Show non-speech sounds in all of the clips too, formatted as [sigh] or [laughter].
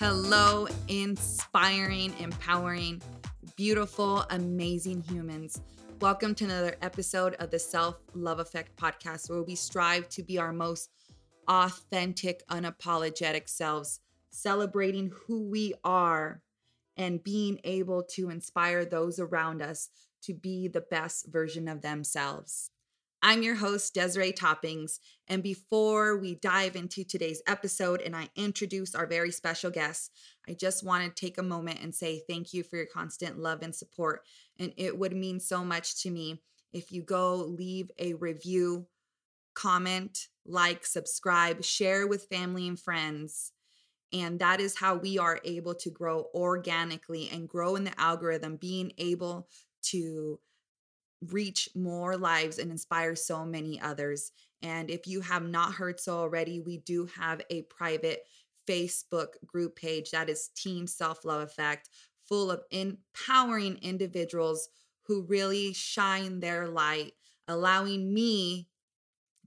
Hello, inspiring, empowering, beautiful, amazing humans. Welcome to another episode of the Self Love Effect podcast, where we strive to be our most authentic, unapologetic selves, celebrating who we are and being able to inspire those around us to be the best version of themselves. I'm your host, Desiree Toppings. And before we dive into today's episode and I introduce our very special guest, I just want to take a moment and say thank you for your constant love and support. And it would mean so much to me if you go leave a review, comment, like, subscribe, share with family and friends. And that is how we are able to grow organically and grow in the algorithm, being able to reach more lives and inspire so many others. And if you have not heard so already, we do have a private Facebook group page that is Team Self Love Effect, full of empowering individuals who really shine their light, allowing me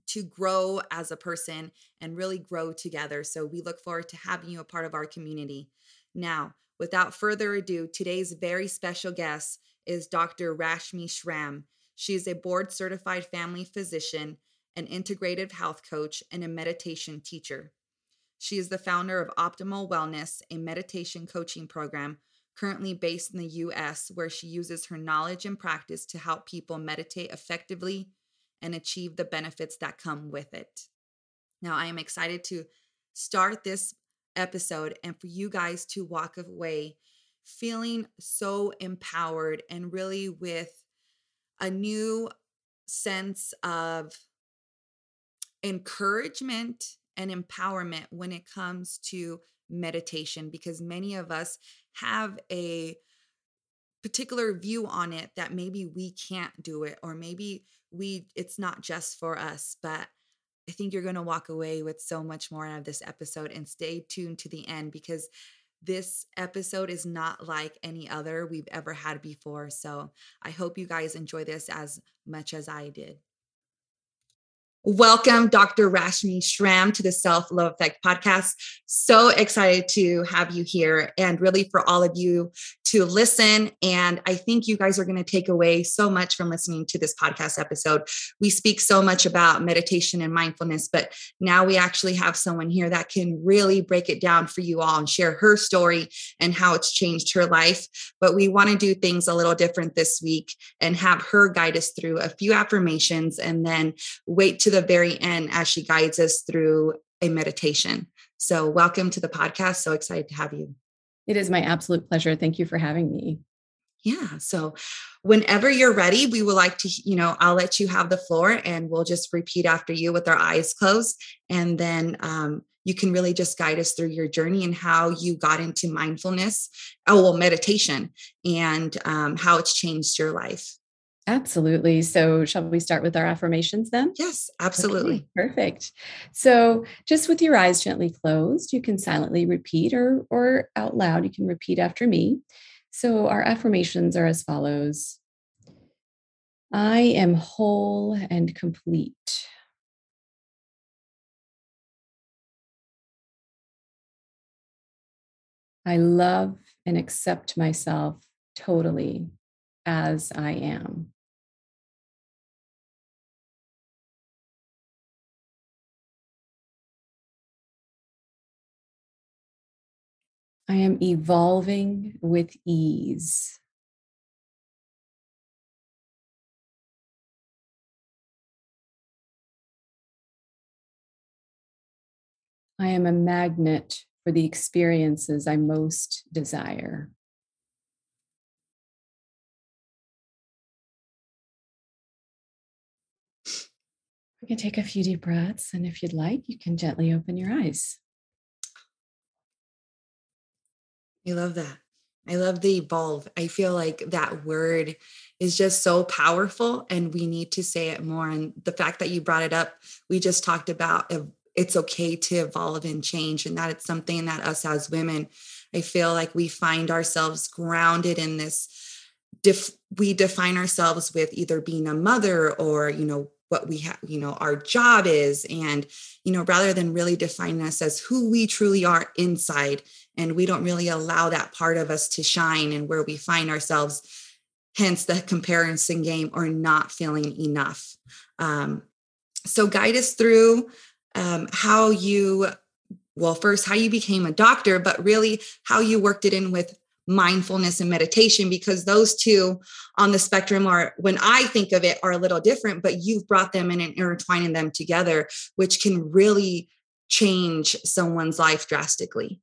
to grow as a person and really grow together. So we look forward to having you a part of our community. Now, without further ado, today's very special guest is Dr. Rashmi Schramm. She is a board certified family physician, an integrative health coach, and a meditation teacher. She is the founder of Optimal Wellness, a meditation coaching program currently based in the US, where she uses her knowledge and practice to help people meditate effectively and achieve the benefits that come with it. Now, I am excited to start this episode and for you guys to walk away feeling so empowered and really with a new sense of encouragement and empowerment when it comes to meditation because many of us have a particular view on it that maybe we can't do it or maybe we it's not just for us but I think you're going to walk away with so much more out of this episode and stay tuned to the end because this episode is not like any other we've ever had before. So I hope you guys enjoy this as much as I did. Welcome, Dr. Rashmi Schramm, to the Self Love Effect podcast. So excited to have you here and really for all of you to listen. And I think you guys are going to take away so much from listening to this podcast episode. We speak so much about meditation and mindfulness, but now we actually have someone here that can really break it down for you all and share her story and how it's changed her life. But we want to do things a little different this week and have her guide us through a few affirmations and then wait to the very end as she guides us through a meditation. So, welcome to the podcast. So excited to have you. It is my absolute pleasure. Thank you for having me. Yeah. So, whenever you're ready, we would like to, you know, I'll let you have the floor and we'll just repeat after you with our eyes closed. And then um, you can really just guide us through your journey and how you got into mindfulness, oh, well, meditation, and um, how it's changed your life. Absolutely. So, shall we start with our affirmations then? Yes, absolutely. Okay, perfect. So, just with your eyes gently closed, you can silently repeat or or out loud, you can repeat after me. So, our affirmations are as follows. I am whole and complete. I love and accept myself totally as I am. I am evolving with ease. I am a magnet for the experiences I most desire. We can take a few deep breaths, and if you'd like, you can gently open your eyes. I love that. I love the evolve. I feel like that word is just so powerful and we need to say it more. And the fact that you brought it up, we just talked about it's okay to evolve and change, and that it's something that us as women, I feel like we find ourselves grounded in this. Def- we define ourselves with either being a mother or, you know, what we have, you know, our job is. And, you know, rather than really defining us as who we truly are inside, and we don't really allow that part of us to shine and where we find ourselves, hence the comparison game or not feeling enough. Um, so, guide us through um, how you, well, first, how you became a doctor, but really how you worked it in with mindfulness and meditation because those two on the spectrum are when i think of it are a little different but you've brought them in and intertwining them together which can really change someone's life drastically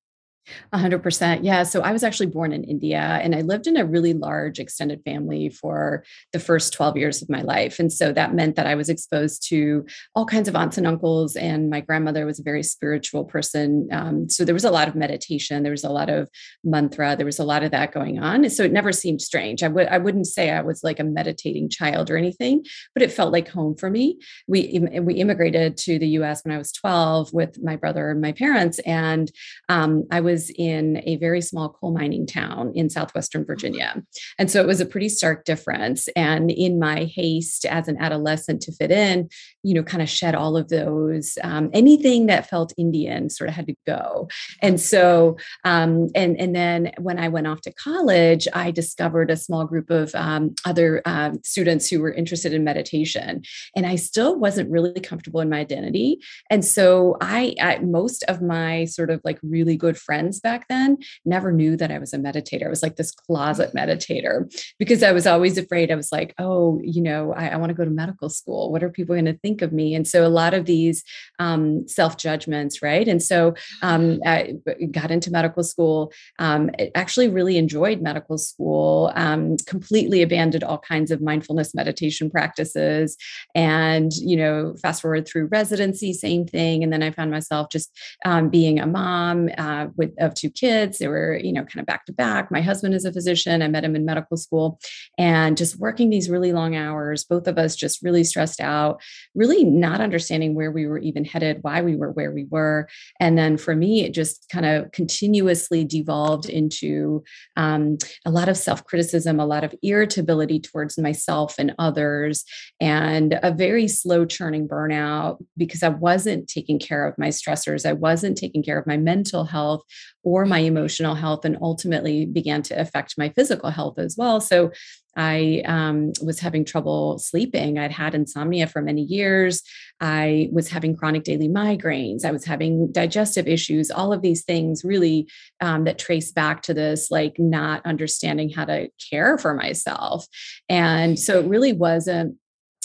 100%. Yeah. So I was actually born in India and I lived in a really large extended family for the first 12 years of my life. And so that meant that I was exposed to all kinds of aunts and uncles. And my grandmother was a very spiritual person. Um, so there was a lot of meditation, there was a lot of mantra, there was a lot of that going on. So it never seemed strange. I would I wouldn't say I was like a meditating child or anything, but it felt like home for me. We we immigrated to the US when I was 12 with my brother and my parents. And um, I was was in a very small coal mining town in southwestern Virginia. And so it was a pretty stark difference. And in my haste as an adolescent to fit in, you know, kind of shed all of those, um, anything that felt Indian sort of had to go. And so, um, and, and then when I went off to college, I discovered a small group of um, other um, students who were interested in meditation. And I still wasn't really comfortable in my identity. And so I, I most of my sort of like really good friends friends back then never knew that I was a meditator. I was like this closet meditator because I was always afraid. I was like, oh, you know, I, I want to go to medical school. What are people going to think of me? And so a lot of these um, self judgments, right? And so um, I got into medical school. Um, actually, really enjoyed medical school. Um, completely abandoned all kinds of mindfulness meditation practices, and you know, fast forward through residency, same thing. And then I found myself just um, being a mom uh, with of two kids. They were, you know, kind of back to back. My husband is a physician. I met him in medical school and just working these really long hours, both of us just really stressed out, really not understanding where we were even headed, why we were where we were. And then for me, it just kind of continuously devolved into um, a lot of self criticism, a lot of irritability towards myself and others, and a very slow churning burnout because I wasn't taking care of my stressors. I wasn't taking care of my mental health or my emotional health and ultimately began to affect my physical health as well. So i um, was having trouble sleeping. I'd had insomnia for many years. I was having chronic daily migraines. I was having digestive issues all of these things really um, that trace back to this like not understanding how to care for myself. And so it really wasn't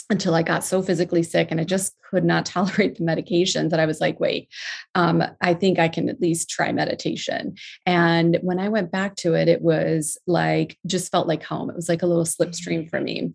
until I got so physically sick and I just could not [laughs] tolerate the medication that I was like, wait, um, I think I can at least try meditation. And when I went back to it, it was like, just felt like home. It was like a little slipstream for me.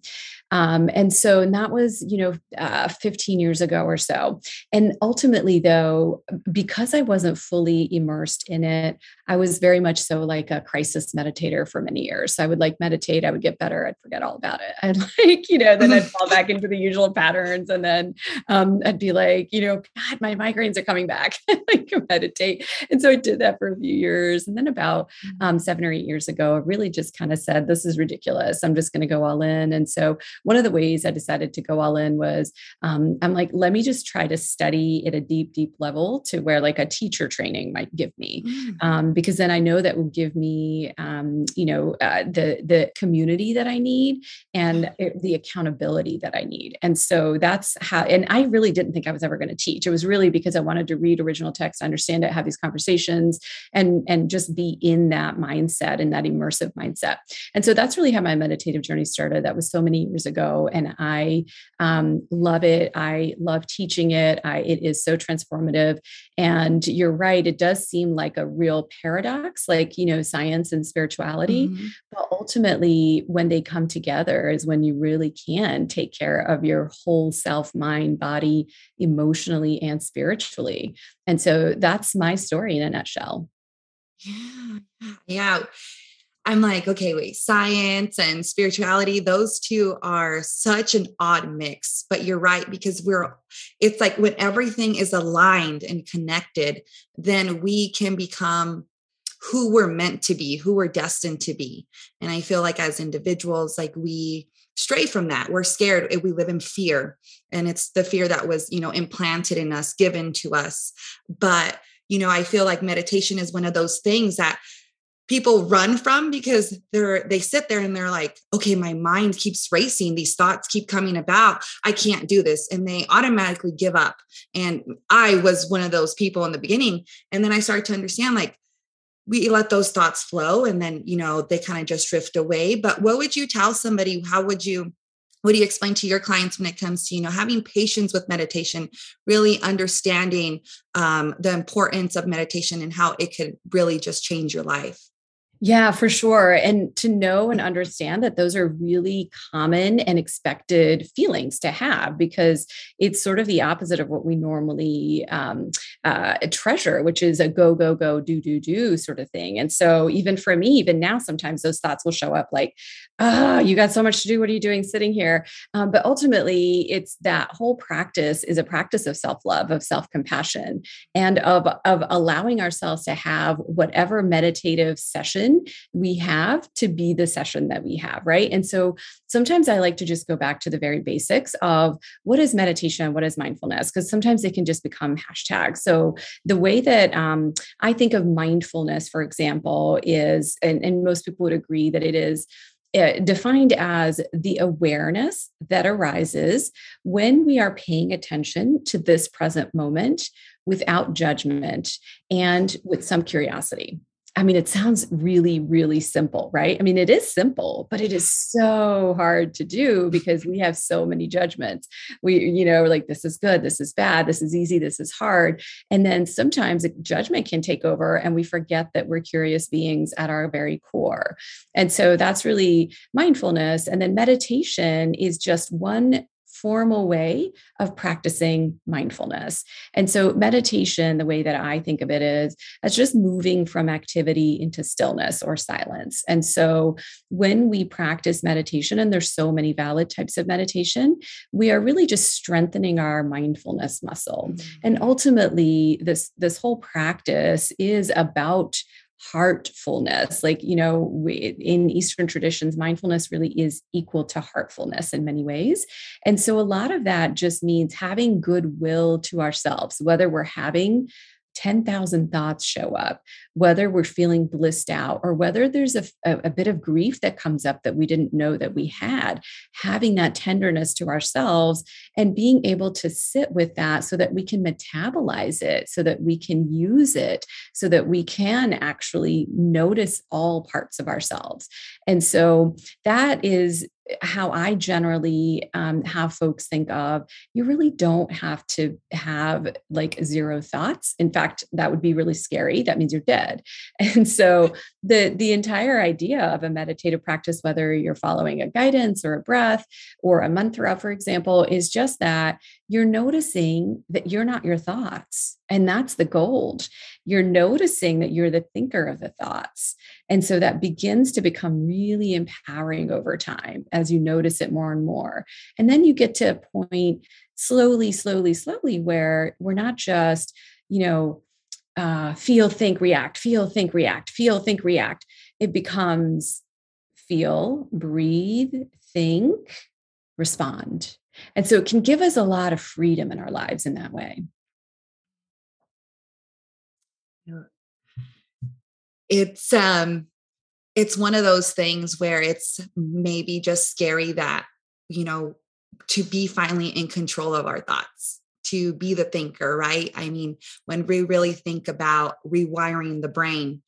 Um, and so and that was, you know, uh, 15 years ago or so. And ultimately, though, because I wasn't fully immersed in it, I was very much so like a crisis meditator for many years. So I would like meditate, I would get better, I'd forget all about it. [laughs] I'd like, you know, then I'd fall back into the usual patterns. And then um, I'd be like, you know, God, my migraines are coming back. [laughs] like meditate. And so I did that for a few years. And then about mm-hmm. um, seven or eight years ago, I really just kind of said, this is ridiculous. I'm just going to go all in. And so one of the ways I decided to go all in was um, I'm like, let me just try to study at a deep, deep level to where like a teacher training might give me, mm. um, because then I know that will give me, um, you know, uh, the the community that I need and the accountability that I need. And so that's how. And I really didn't think I was ever going to teach. It was really because I wanted to read original text, understand it, have these conversations, and and just be in that mindset and that immersive mindset. And so that's really how my meditative journey started. That was so many years ago ago, and I um, love it. I love teaching it. I, it is so transformative. And you're right; it does seem like a real paradox, like you know, science and spirituality. Mm-hmm. But ultimately, when they come together, is when you really can take care of your whole self, mind, body, emotionally, and spiritually. And so that's my story in a nutshell. Yeah. Yeah. I'm like, okay, wait, science and spirituality, those two are such an odd mix. But you're right, because we're, it's like when everything is aligned and connected, then we can become who we're meant to be, who we're destined to be. And I feel like as individuals, like we stray from that. We're scared. Eh, we live in fear. And it's the fear that was, you know, implanted in us, given to us. But, you know, I feel like meditation is one of those things that people run from because they're they sit there and they're like okay my mind keeps racing. These thoughts keep coming about. I can't do this. And they automatically give up. And i was one of those people in the beginning. And then i started to understand like we let those thoughts flow and then you know they kind of just drift away. But what would you tell somebody? How would you what do you explain to your clients when it comes to you know having patience with meditation really understanding um, the importance of meditation and how it could really just change your life yeah, for sure. And to know and understand that those are really common and expected feelings to have because it's sort of the opposite of what we normally um, uh, treasure, which is a go, go, go, do, do, do sort of thing. And so, even for me, even now, sometimes those thoughts will show up like, oh, you got so much to do. What are you doing sitting here? Um, but ultimately, it's that whole practice is a practice of self love, of self compassion, and of, of allowing ourselves to have whatever meditative session we have to be the session that we have, right? And so sometimes I like to just go back to the very basics of what is meditation, what is mindfulness, because sometimes they can just become hashtags. So the way that um, I think of mindfulness, for example, is, and, and most people would agree that it is uh, defined as the awareness that arises when we are paying attention to this present moment without judgment and with some curiosity. I mean, it sounds really, really simple, right? I mean, it is simple, but it is so hard to do because we have so many judgments. We, you know, like this is good, this is bad, this is easy, this is hard. And then sometimes judgment can take over and we forget that we're curious beings at our very core. And so that's really mindfulness. And then meditation is just one formal way of practicing mindfulness. And so, meditation, the way that I think of it is as just moving from activity into stillness or silence. And so, when we practice meditation, and there's so many valid types of meditation, we are really just strengthening our mindfulness muscle. Mm-hmm. And ultimately, this this whole practice is about heartfulness. Like you know we, in eastern traditions mindfulness really is equal to heartfulness in many ways. And so a lot of that just means having goodwill to ourselves whether we're having 10,000 thoughts show up, whether we're feeling blissed out or whether there's a, a, bit of grief that comes up that we didn't know that we had, having that tenderness to ourselves and being able to sit with that so that we can metabolize it, so that we can use it, so that we can actually notice all parts of ourselves. And so that is how I generally um, have folks think of you really don't have to have like zero thoughts. In fact, that would be really scary. That means you're dead. [laughs] And so the the entire idea of a meditative practice, whether you're following a guidance or a breath or a mantra, for example, is just that you're noticing that you're not your thoughts. And that's the gold. You're noticing that you're the thinker of the thoughts. And so that begins to become really empowering over time as you notice it more and more. And then you get to a point slowly, slowly, slowly where we're not just, you know, uh, feel, think, react, feel, think, react, feel, think, react. It becomes feel, breathe, think, respond. And so it can give us a lot of freedom in our lives in that way. It's um it's one of those things where it's maybe just scary that, you know, to be finally in control of our thoughts, to be the thinker, right? I mean, when we really think about rewiring the brain,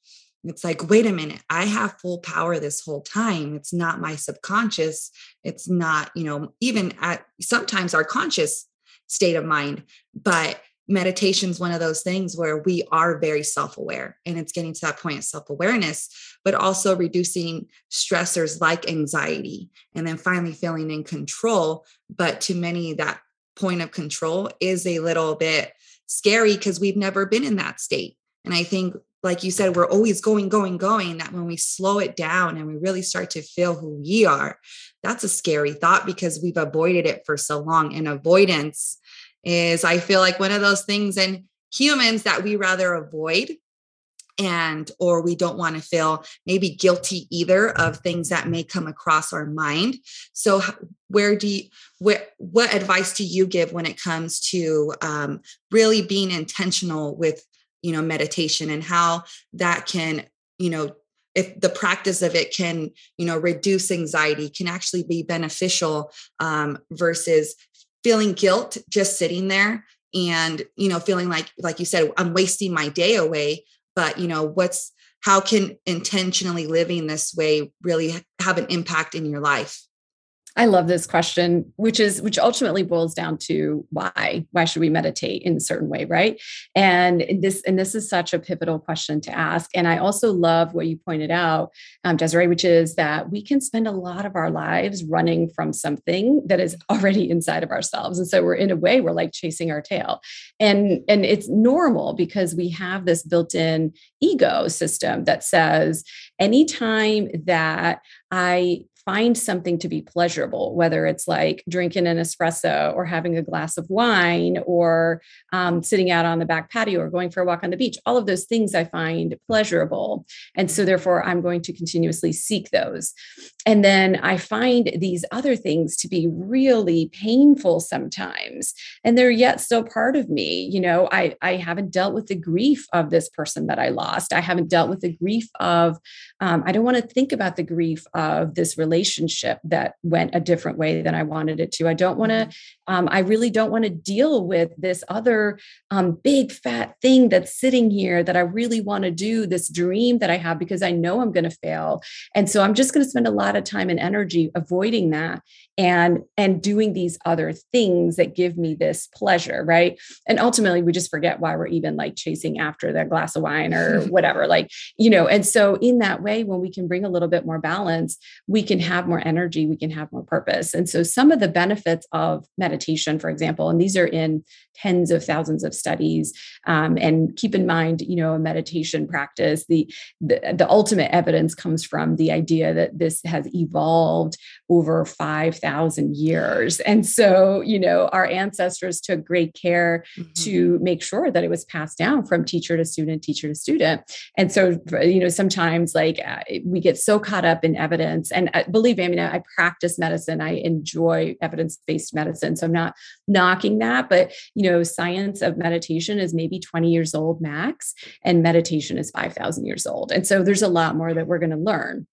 it's like, wait a minute, I have full power this whole time. It's not my subconscious. It's not, you know, even at sometimes our conscious state of mind, but meditation is one of those things where we are very self-aware and it's getting to that point of self-awareness but also reducing stressors like anxiety and then finally feeling in control but to many that point of control is a little bit scary because we've never been in that state and i think like you said, we're always going, going, going. That when we slow it down and we really start to feel who we are, that's a scary thought because we've avoided it for so long. And avoidance is, I feel like, one of those things in humans that we rather avoid and or we don't want to feel maybe guilty either of things that may come across our mind. So where do you where, what advice do you give when it comes to um, really being intentional with you know meditation and how that can you know if the practice of it can you know reduce anxiety can actually be beneficial um, versus feeling guilt just sitting there and you know feeling like like you said i'm wasting my day away but you know what's how can intentionally living this way really have an impact in your life I love this question, which is which ultimately boils down to why. Why should we meditate in a certain way, right? And this and this is such a pivotal question to ask. And I also love what you pointed out, um, Desiree, which is that we can spend a lot of our lives running from something that is already inside of ourselves, and so we're in a way we're like chasing our tail, and and it's normal because we have this built-in ego system that says anytime that I find something to be pleasurable, whether it's like drinking an espresso or having a glass of wine or um, sitting out on the back patio or going for a walk on the beach. All of those things I find pleasurable. And so, therefore, I'm going to continuously seek those. And then I find these other things to be really painful sometimes. And they're yet still part of me. You know, I, I haven't dealt with the grief of this person that I lost. I haven't dealt with the grief of, um, I don't want to think about the grief of this relationship relationship that went a different way than I wanted it to. I don't want to, mm-hmm. um, I really don't want to deal with this other um, big fat thing that's sitting here that I really want to do, this dream that I have, because I know I'm going to fail. And so I'm just going to spend a lot of time and energy avoiding that and and doing these other things that give me this pleasure right and ultimately we just forget why we're even like chasing after that glass of wine or [laughs] whatever like you know and so in that way when we can bring a little bit more balance we can have more energy we can have more purpose. And so some of the benefits of meditation for example and these are in tens of thousands of studies um, and keep in mind you know a meditation practice the, the the ultimate evidence comes from the idea that this has evolved over five thousand years. And so you know our ancestors took great care mm-hmm. to make sure that it was passed down from teacher to student teacher to student. And so you know sometimes like uh, we get so caught up in evidence and uh, believe me i mean i practice medicine. I enjoy evidence-based medicine so i'm not knocking that but you know science of meditation is maybe 20 years old max and meditation is 5000 years old and so there's a lot more that we're going to learn.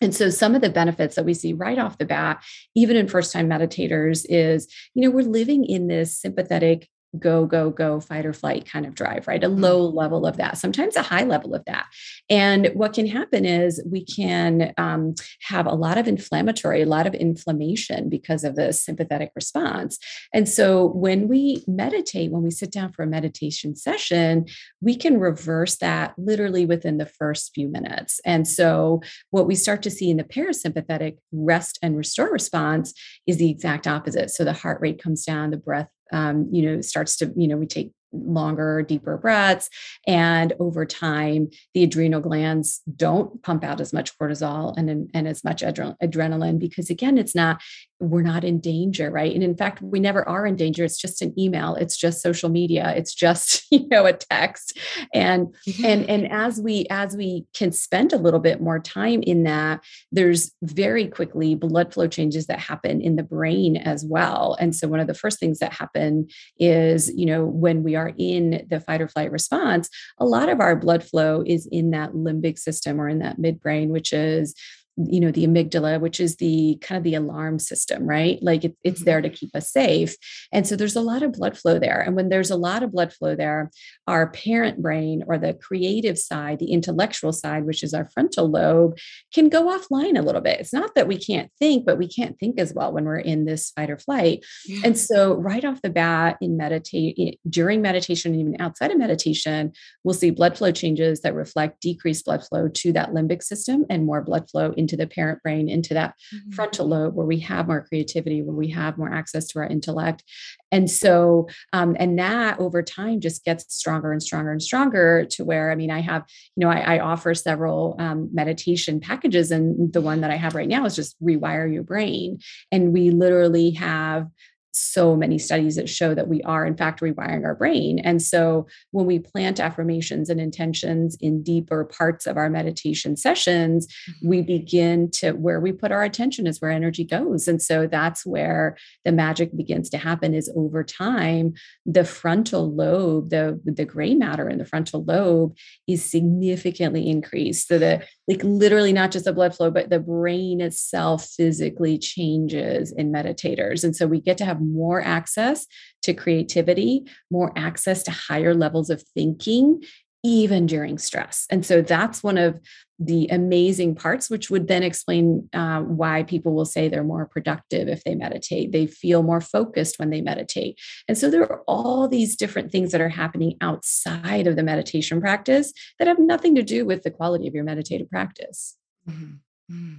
And so, some of the benefits that we see right off the bat, even in first time meditators, is you know, we're living in this sympathetic go, go, go, fight or flight kind of drive, right? A mm-hmm. low level of that, sometimes a high level of that. And what can happen is we can um, have a lot of inflammatory, a lot of inflammation because of the sympathetic response. And so when we meditate, when we sit down for a meditation session, we can reverse that literally within the first few minutes. And so what we start to see in the parasympathetic rest and restore response is the exact opposite. So the heart rate comes down, the breath um, you know starts to you know we take longer, deeper breaths. And over time, the adrenal glands don't pump out as much cortisol and, and as much adrenaline because, again, it's not, we're not in danger, right? And in fact, we never are in danger. It's just an email, it's just social media, it's just, [laughs] you know, a text. And, mm-hmm. and, and as we, as we can spend a little bit more time in that, there's very quickly blood flow changes that happen in the brain as well. And so one of the first things that happen is, you know, when we are are in the fight or flight response, a lot of our blood flow is in that limbic system or in that midbrain, which is you know the amygdala which is the kind of the alarm system right? Like it, it's there to mm-hmm. keep us safe. And so there's a lot of blood flow there. And when there's a lot of blood flow there our parent brain or the creative side the intellectual side which is our frontal lobe can go offline a little bit. It's not that we can't think but we can't think as well when we're in this fight or flight. Yeah. and so right off the bat in meditate during meditation and even outside of meditation we'll see blood flow changes that reflect decreased blood flow to that limbic system and more blood flow into the parent brain, into that mm-hmm. frontal lobe where we have more creativity, where we have more access to our intellect. And so, um, and that over time just gets stronger and stronger and stronger to where, I mean, I have, you know, I, I offer several um, meditation packages, and the one that I have right now is just rewire your brain. And we literally have so many studies that show that we are in fact rewiring our brain. And so when we plant affirmations and intentions in deeper parts of our meditation sessions we mm-hmm. begin to where we put our attention is where energy goes. And so that's where the magic begins to happen is over time the frontal lobe the the gray matter in the frontal lobe is significantly increased. So the like literally not just the blood flow but the brain itself physically changes in meditators. And so we get to have more access to creativity, more access to higher levels of thinking, even during stress. And so that's one of the amazing parts, which would then explain uh, why people will say they're more productive if they meditate. They feel more focused when they meditate. And so there are all these different things that are happening outside of the meditation practice that have nothing to do with the quality of your meditative practice. Mm-hmm. Mm-hmm.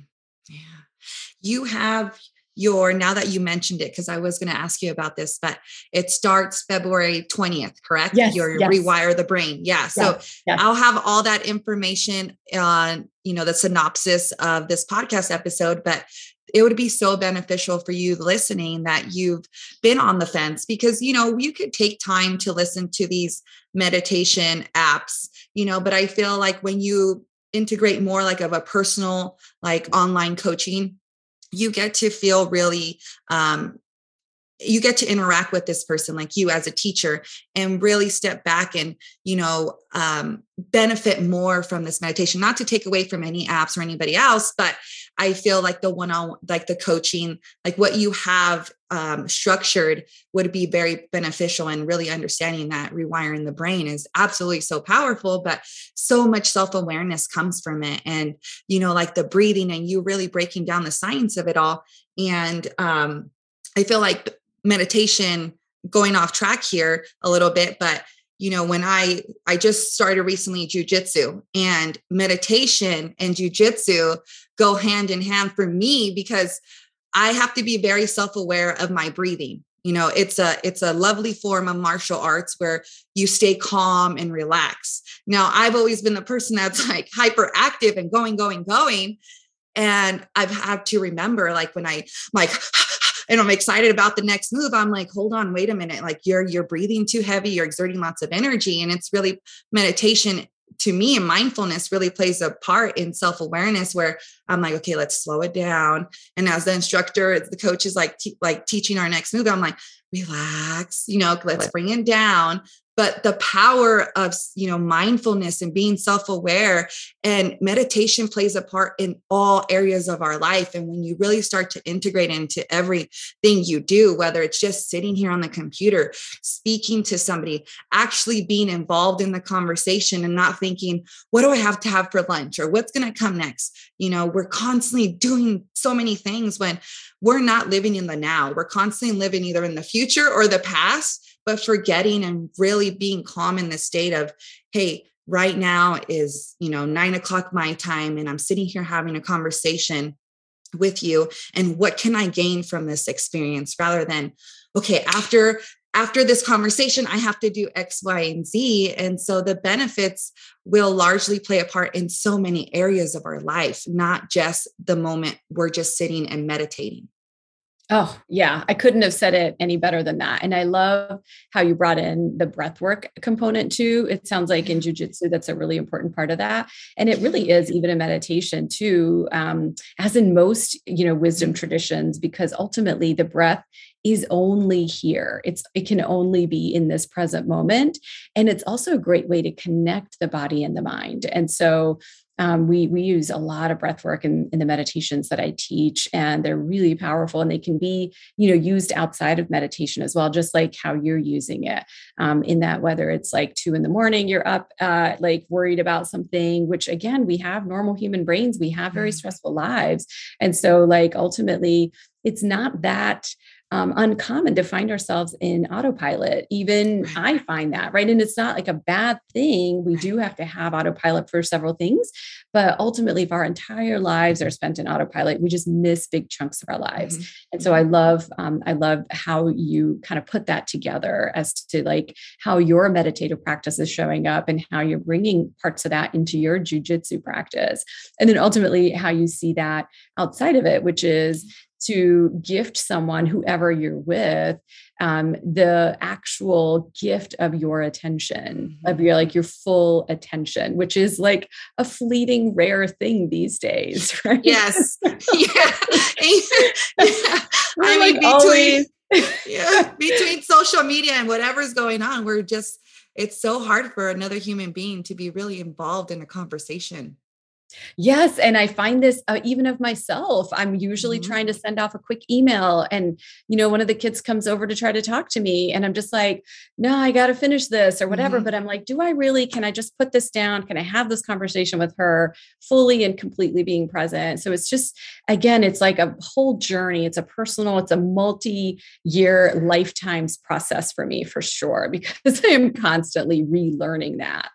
Yeah. You have your now that you mentioned it because i was going to ask you about this but it starts february 20th correct? Yes, your yes. rewire the brain yeah. So i'll have all that information on you know the synopsis of this podcast episode but it would be so beneficial for you listening that you've been on the fence because you know you could take time to listen to these meditation apps you know but i feel like when you integrate more like of a personal like online coaching you get to feel really um, you get to interact with this person like you as a teacher and really step back and you know um, benefit more from this meditation. Not to take away from any apps or anybody else but i feel like the one on like the coaching like what you have um, structured would be very beneficial and really understanding that rewiring the brain is absolutely so powerful but so much self-awareness comes from it. And you know like the breathing and you really breaking down the science of it all. And um, i feel like meditation going off track here a little bit but you know when i i just started recently jujitsu and meditation and jujitsu go hand in hand for me because i have to be very self-aware of my breathing. You know it's a it's a lovely form of martial arts where you stay calm and relax. Now i've always been the person that's [laughs] like hyperactive and going going going and i've had to remember like when i like and I'm excited about the next move, I'm like, hold on, wait a minute. Like you're you're breathing too heavy, you're exerting lots of energy. And it's really meditation to me and mindfulness really plays a part in self-awareness where i'm like okay let's slow it down and as the instructor the coach is like like teaching our next move i'm like relax you know let's bring it down but the power of you know mindfulness and being self-aware and meditation plays a part in all areas of our life. And when you really start to integrate into everything you do whether it's just sitting here on the computer speaking to somebody actually being involved in the conversation and not thinking what do i have to have for lunch? Or what's going to come next? You know we're constantly doing so many things when we're not living in the now. We're constantly living either in the future or the past but forgetting and really being calm in the state of, hey, right now is, you know, nine o'clock my time, and I'm sitting here having a conversation with you. And what can I gain from this experience rather than, okay, after after this conversation, I have to do X, Y, and Z. And so the benefits will largely play a part in so many areas of our life, not just the moment we're just sitting and meditating. Oh, yeah. I couldn't have said it any better than that. And I love how you brought in the breath work component too. It sounds like in jujitsu, that's a really important part of that. And it really is even in meditation too, um, as in most, you know, wisdom traditions, because ultimately the breath is only here. It's it can only be in this present moment. And it's also a great way to connect the body and the mind. And so um, we we use a lot of breath work in, in the meditations that I teach, and they're really powerful. And they can be, you know, used outside of meditation as well, just like how you're using it. Um, in that, whether it's like two in the morning, you're up, uh, like worried about something, which again, we have normal human brains, we have very mm. stressful lives, and so like ultimately, it's not that um, uncommon to find ourselves in autopilot. Even I find that, right? And it's not like a bad thing. We do have to have autopilot for several things, but ultimately, if our entire lives are spent in autopilot, we just miss big chunks of our lives. Mm-hmm. And so I love, um, I love how you kind of put that together as to like how your meditative practice is showing up and how you're bringing parts of that into your jujitsu practice. And then ultimately, how you see that outside of it, which is to gift someone, whoever you're with, um, the actual gift of your attention, of mm-hmm. your like your full attention, which is like a fleeting, rare thing these days, [laughs] right? Yes. yeah. [laughs] yeah. [laughs] I mean, between yeah, between social media and whatever's going on, we're just it's so hard for another human being to be really involved in a conversation. Yes. And I find this uh, even of myself. I'm usually mm-hmm. trying to send off a quick email. And, you know, one of the kids comes over to try to talk to me. And I'm just like, no, I got to finish this or whatever. Mm-hmm. But I'm like, do I really? Can I just put this down? Can I have this conversation with her fully and completely being present? So it's just, again, it's like a whole journey. It's a personal, it's a multi year lifetimes process for me for sure, [laughs] because I am constantly relearning that,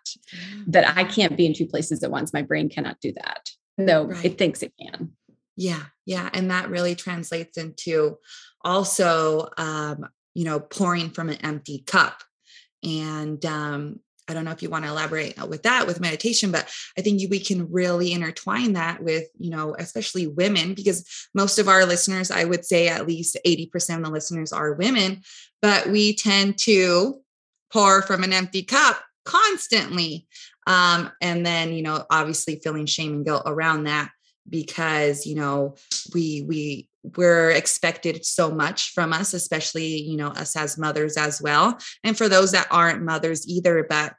that I can't be in two places at once. My brain cannot do that, though right. it thinks it can. Yeah, yeah, and that really translates into also, um, you know, pouring from an empty cup. And um, I don't know if you want to elaborate with that with meditation, but I think we can really intertwine that with, you know, especially women, because most of our listeners, I would say at least 80% of the listeners are women, but we tend to pour from an empty cup constantly. Um, and then, you know, obviously feeling shame and guilt around that because, you know, we, we, we're expected so much from us, especially, you know, us as mothers as well. And for those that aren't mothers either, but,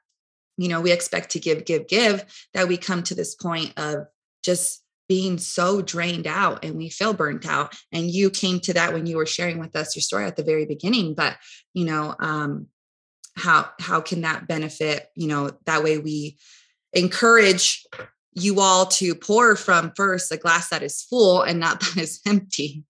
you know, we expect to give, give, give, that we come to this point of just being so drained out and we feel burnt out. And you came to that when you were sharing with us your story at the very beginning. But, you know, um, how how can that benefit you know that way we encourage you all to pour from first a glass that is full and not [laughs] that is empty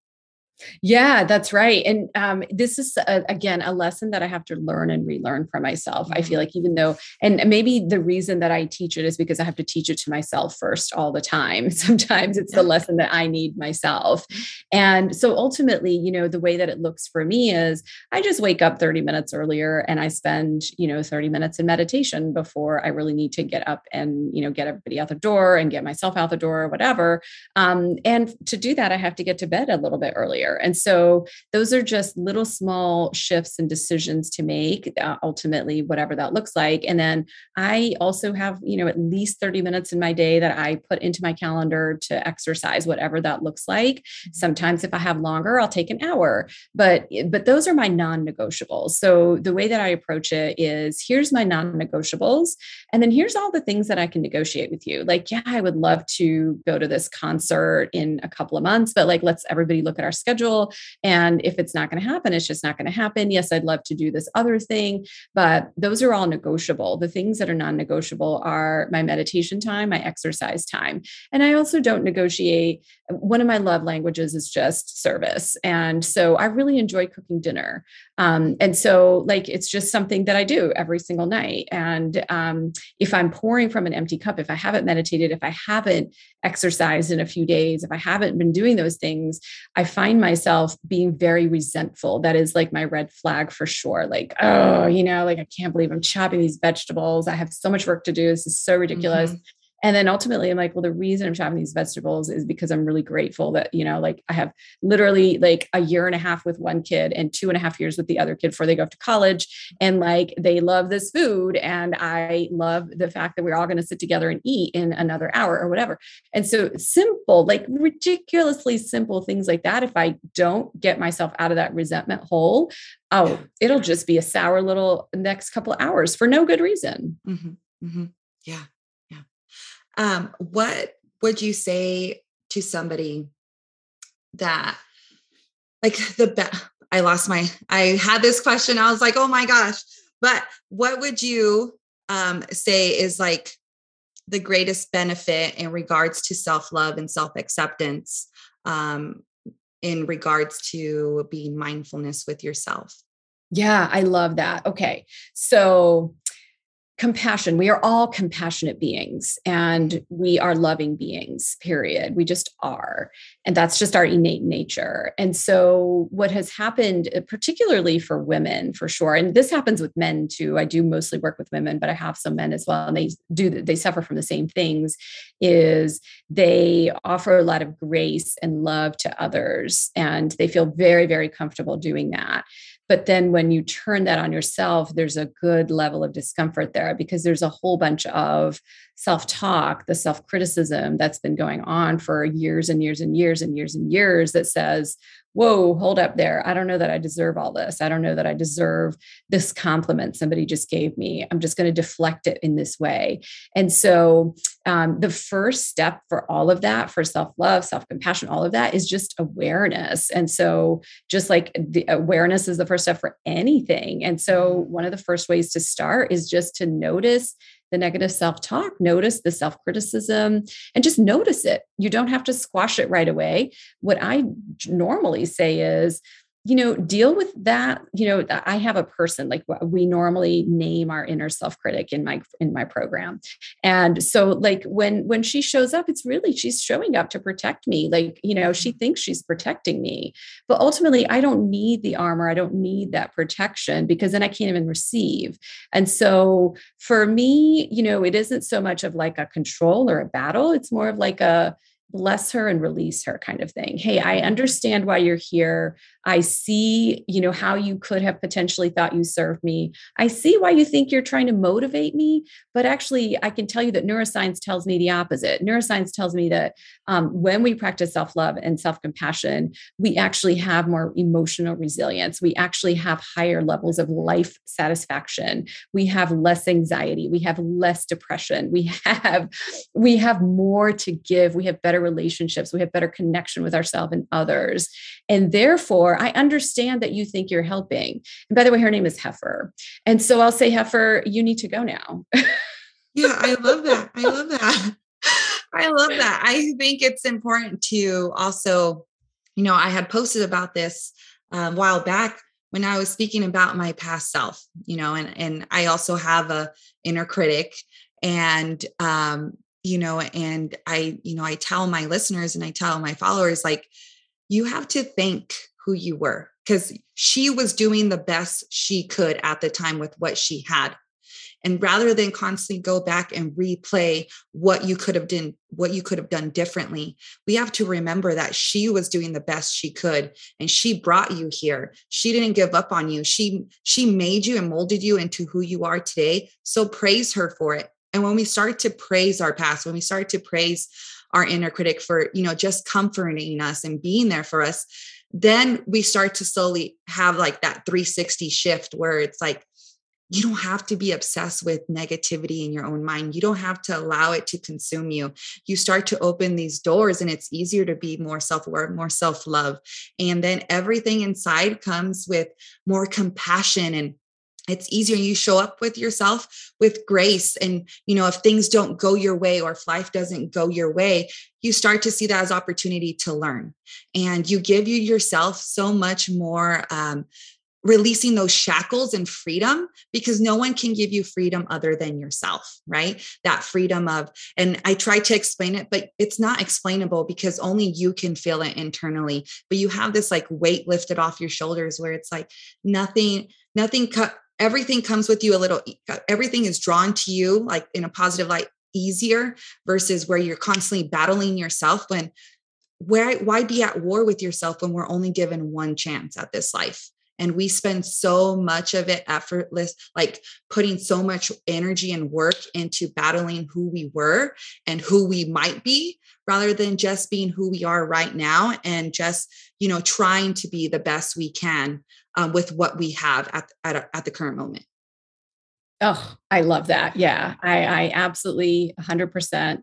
yeah, that's right. And um, this is, a, again, a lesson that I have to learn and relearn for myself. Mm-hmm. I feel mm-hmm. like even though, and maybe the reason that I teach it is because I have to teach it to myself first all the time. [laughs] Sometimes it's the lesson that I need myself. And so ultimately, you know, the way that it looks for me is I just wake up 30 minutes earlier and I spend, you know, 30 minutes in meditation before I really need to get up and, you know, get everybody out the door and get myself out the door or whatever. Um, and to do that, I have to get to bed a little bit earlier. And so those are just little small shifts and decisions to make, uh, ultimately, whatever that looks like. And then I also have, you know, at least 30 minutes in my day that I put into my calendar to exercise, whatever that looks like. Mm-hmm. Sometimes if I have longer, I'll take an hour. But but those are my non-negotiables. So the way that I approach it is here's my non-negotiables. And then here's all the things that I can negotiate with you. Like, yeah, I would love to go to this concert in a couple of months, but like let's everybody look at our schedule schedule. And if it's not going to happen, it's just not going to happen. Yes, I'd love to do this other thing, but those are all negotiable. The things that are non negotiable are my meditation time, my exercise time. And I also don't negotiate. One of my love languages is just service. And so I really enjoy cooking dinner. Um, and so, like, it's just something that I do every single night. And um, if I'm pouring from an empty cup, if I haven't meditated, if I haven't exercised in a few days, if I haven't been doing those things, I find myself being very resentful. That is like my red flag for sure. Like, oh, you know, like I can't believe I'm chopping these vegetables. I have so much work to do. This is so ridiculous. Mm-hmm. And then ultimately, I'm like, well, the reason I'm chopping these vegetables is because I'm really grateful that, you know, like I have literally like a year and a half with one kid and two and a half years with the other kid before they go off to college. And like they love this food. And I love the fact that we're all going to sit together and eat in another hour or whatever. And so simple, like ridiculously simple things like that. If I don't get myself out of that resentment hole, oh, it'll just be a sour little next couple hours for no good reason. Mm-hmm. Mm-hmm. Yeah. Um, what would you say to somebody that, like, [laughs] the best? I lost my, I had this question. I was like, oh my gosh. But what would you um, say is like the greatest benefit in regards to self love and self acceptance um, in regards to being mindfulness with yourself? Yeah, I love that. Okay. So, compassion. We are all compassionate beings and we are loving beings, period. We just are. And that's just our innate nature. And so, what has happened, uh, particularly for women, for sure, and this happens with men too. I do mostly work with women, but I have some men as well, and they do, they suffer from the same things, is they offer a lot of grace and love to others. And they feel very, very comfortable doing that. But then when you turn that on yourself, there's a good level of discomfort there because there's a whole bunch of self talk, the self criticism that's been going on for years and years and years and years and years that says, whoa, hold up there. I don't know that I deserve all this. I don't know that I deserve this compliment somebody just gave me. I'm just going to deflect it in this way. And so, um, the first step for all of that, for self love, self compassion, all of that is just awareness. And so, just like the awareness is the first step for anything. And so, one of the first ways to start is just to notice the negative self talk, notice the self criticism, and just notice it. You don't have to squash it right away. What I normally say is, you know deal with that. You know i have a person like we normally name our inner self critic in my in my program. And so like when when she shows up it's really she's showing up to protect me. Like you know she mm-hmm. thinks she's protecting me. But ultimately i don't need the armor. I don't need that protection because then i can't even receive. And so for me you know it isn't so much of like a control or a battle. It's more of like a bless her and release her kind of thing. Hey i understand why you're here i see you know how you could have potentially thought you served me. I see why you think you're trying to motivate me but actually i can tell you that neuroscience tells me the opposite. Neuroscience tells me that um, when we practice self-love and self-compassion we actually have more emotional resilience. We actually have higher levels of life satisfaction. We have less anxiety. We have less depression. We [laughs] have we have more to give. We have better relationships. We have better connection with ourselves and others. And therefore i understand that you think you're helping. And by the way her name is heifer. And so i'll say heifer you need to go now. [laughs] Yeah i love that. I love that. [laughs] I love that. I think it's important to also you know i had posted about this a while back when I was speaking about my past self, you know, and and I also have a inner critic, and um, you know and i you know i tell my listeners and i tell my followers like you have to think who you were because she was doing the best she could at the time with what she had. And rather than constantly go back and replay what you could have done what you could have done differently we have to remember that she was doing the best she could and she brought you here. She didn't give up on you. She she made you and molded you into who you are today. So praise her for it. And when we start to praise our past, when we start to praise our inner critic for, you know, just comforting us and being there for us, then we start to slowly have like that 360 shift where it's like, you don't have to be obsessed with negativity in your own mind. You don't have to allow it to consume you. You start to open these doors and it's easier to be more self aware, more self love. And then everything inside comes with more compassion and it's easier you show up with yourself with grace and you know if things don't go your way or if life doesn't go your way you start to see that as opportunity to learn. And you give you yourself so much more um, releasing those shackles and freedom because no one can give you freedom other than yourself right? That freedom of and i try to explain it but it's not explainable because only you can feel it internally. But you have this like weight lifted off your shoulders where it's like nothing nothing cut everything comes with you a little everything is drawn to you like in a positive light easier versus where you're constantly battling yourself when where why be at war with yourself when we're only given one chance at this life? And we spend so much of it effortless like putting so much energy and work into battling who we were and who we might be rather than just being who we are right now and just you know trying to be the best we can um, with what we have at at, at the current moment. Oh, I love that. Yeah, I, I absolutely 100%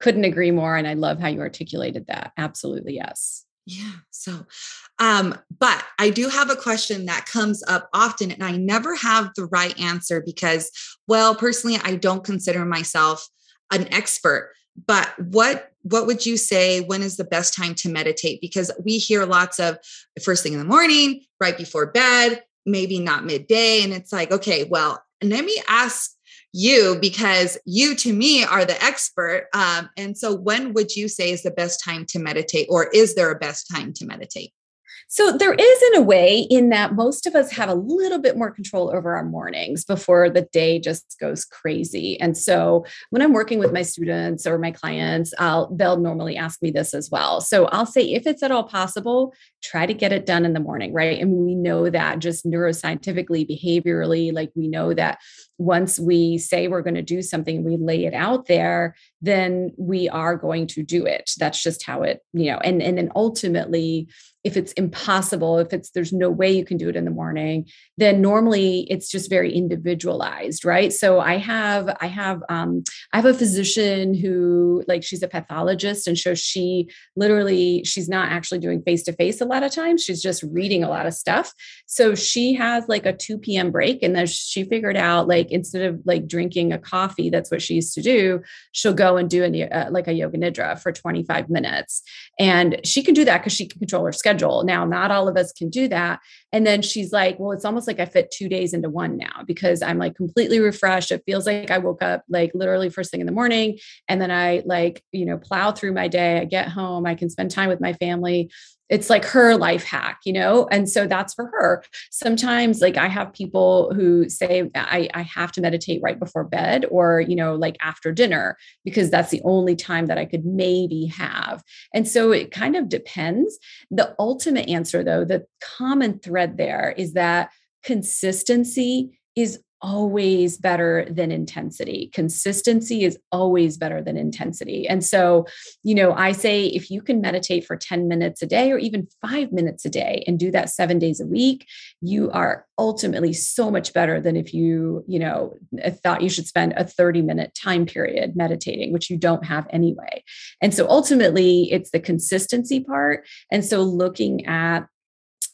couldn't agree more. And I love how you articulated that. Absolutely, yes. Yeah. So, um, but I do have a question that comes up often, and I never have the right answer because, well, personally, I don't consider myself an expert. But what what would you say when is the best time to meditate? Because we hear lots of first thing in the morning right before bed maybe not midday and it's like okay well let me ask you because you to me are the expert um, and so when would you say is the best time to meditate or is there a best time to meditate so there is in a way in that most of us have a little bit more control over our mornings before the day just goes crazy. And so when I'm working with my students or my clients, I'll they'll normally ask me this as well. So I'll say if it's at all possible, try to get it done in the morning, right? And we know that just neuroscientifically, behaviorally, like we know that once we say we're going to do something, we lay it out there, then we are going to do it. That's just how it, you know, and and then ultimately if it's impossible if it's there's no way you can do it in the morning then normally it's just very individualized right so i have i have um i have a physician who like she's a pathologist and so she literally she's not actually doing face to face a lot of times she's just reading a lot of stuff so she has like a 2 p.m break and then she figured out like instead of like drinking a coffee that's what she used to do she'll go and do a, uh, like a yoga nidra for 25 minutes and she can do that because she can control her schedule. Now, not all of us can do that. And then she's like, well, it's almost like I fit two days into one now because I'm like completely refreshed. It feels like I woke up like literally first thing in the morning. And then I like, you know, plow through my day. I get home, I can spend time with my family it's like her life hack, you know? And so that's for her. Sometimes, like, I have people who say, I, I have to meditate right before bed or, you know, like after dinner, because that's the only time that I could maybe have. And so it kind of depends. The ultimate answer, though, the common thread there is that consistency is always better than intensity. Consistency is always better than intensity. And so, you know, I say if you can meditate for 10 minutes a day or even five minutes a day and do that seven days a week, you are ultimately so much better than if you, you know, uh, thought you should spend a 30 minute time period meditating, which you don't have anyway. And so ultimately, it's the consistency part. And so looking at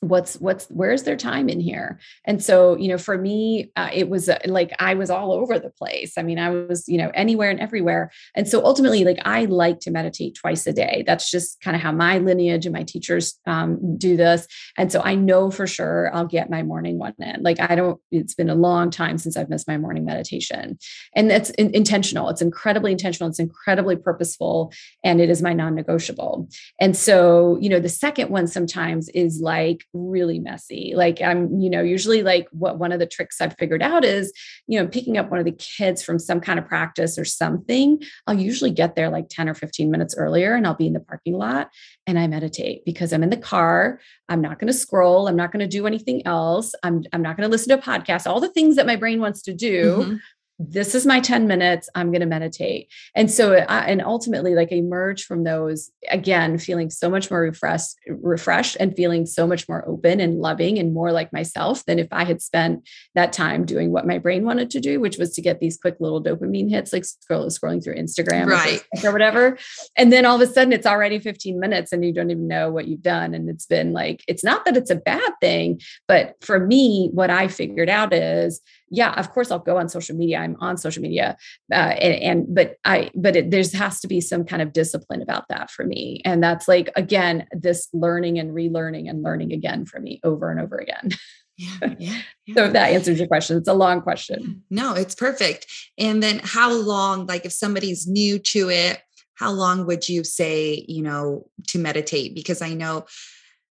what's what's where's their time in here? And so you know for me uh, it was uh, like i was all over the place. I mean i was you know anywhere and everywhere. And so ultimately like i like to meditate twice a day. That's just kind of how my lineage and my teachers um, do this. And so i know for sure i'll get my morning one in. Like i don't it's been a long time since i've missed my morning meditation. And that's in, intentional. It's incredibly intentional. It's incredibly purposeful and it is my non-negotiable. And so you know the second one sometimes is like really messy. Like I'm, you know, usually like what one of the tricks I've figured out is, you know, picking up one of the kids from some kind of practice or something. I'll usually get there like 10 or 15 minutes earlier and I'll be in the parking lot and I meditate because I'm in the car. I'm not going to scroll. I'm not going to do anything else. I'm, I'm not going to listen to a podcast, all the things that my brain wants to do. Mm-hmm this is my 10 minutes i'm going to meditate. And so I, and ultimately like emerge from those again feeling so much more refreshed refreshed and feeling so much more open and loving and more like myself than if i had spent that time doing what my brain wanted to do which was to get these quick little dopamine hits like scroll, scrolling through instagram right. or, or whatever. And then all of a sudden it's already 15 minutes and you don't even know what you've done. And it's been like it's not that it's a bad thing but for me what i figured out is yeah, of course I'll go on social media. I'm on social media, uh, and, and, but I but it, there's has to be some kind of discipline about that for me, and that's like again this learning and relearning and learning again for me over and over again. Yeah, [laughs] yeah, yeah. so if that answers your question, it's a long question. No, it's perfect. And then how long, like if somebody's new to it, how long would you say, you know, to meditate? Because I know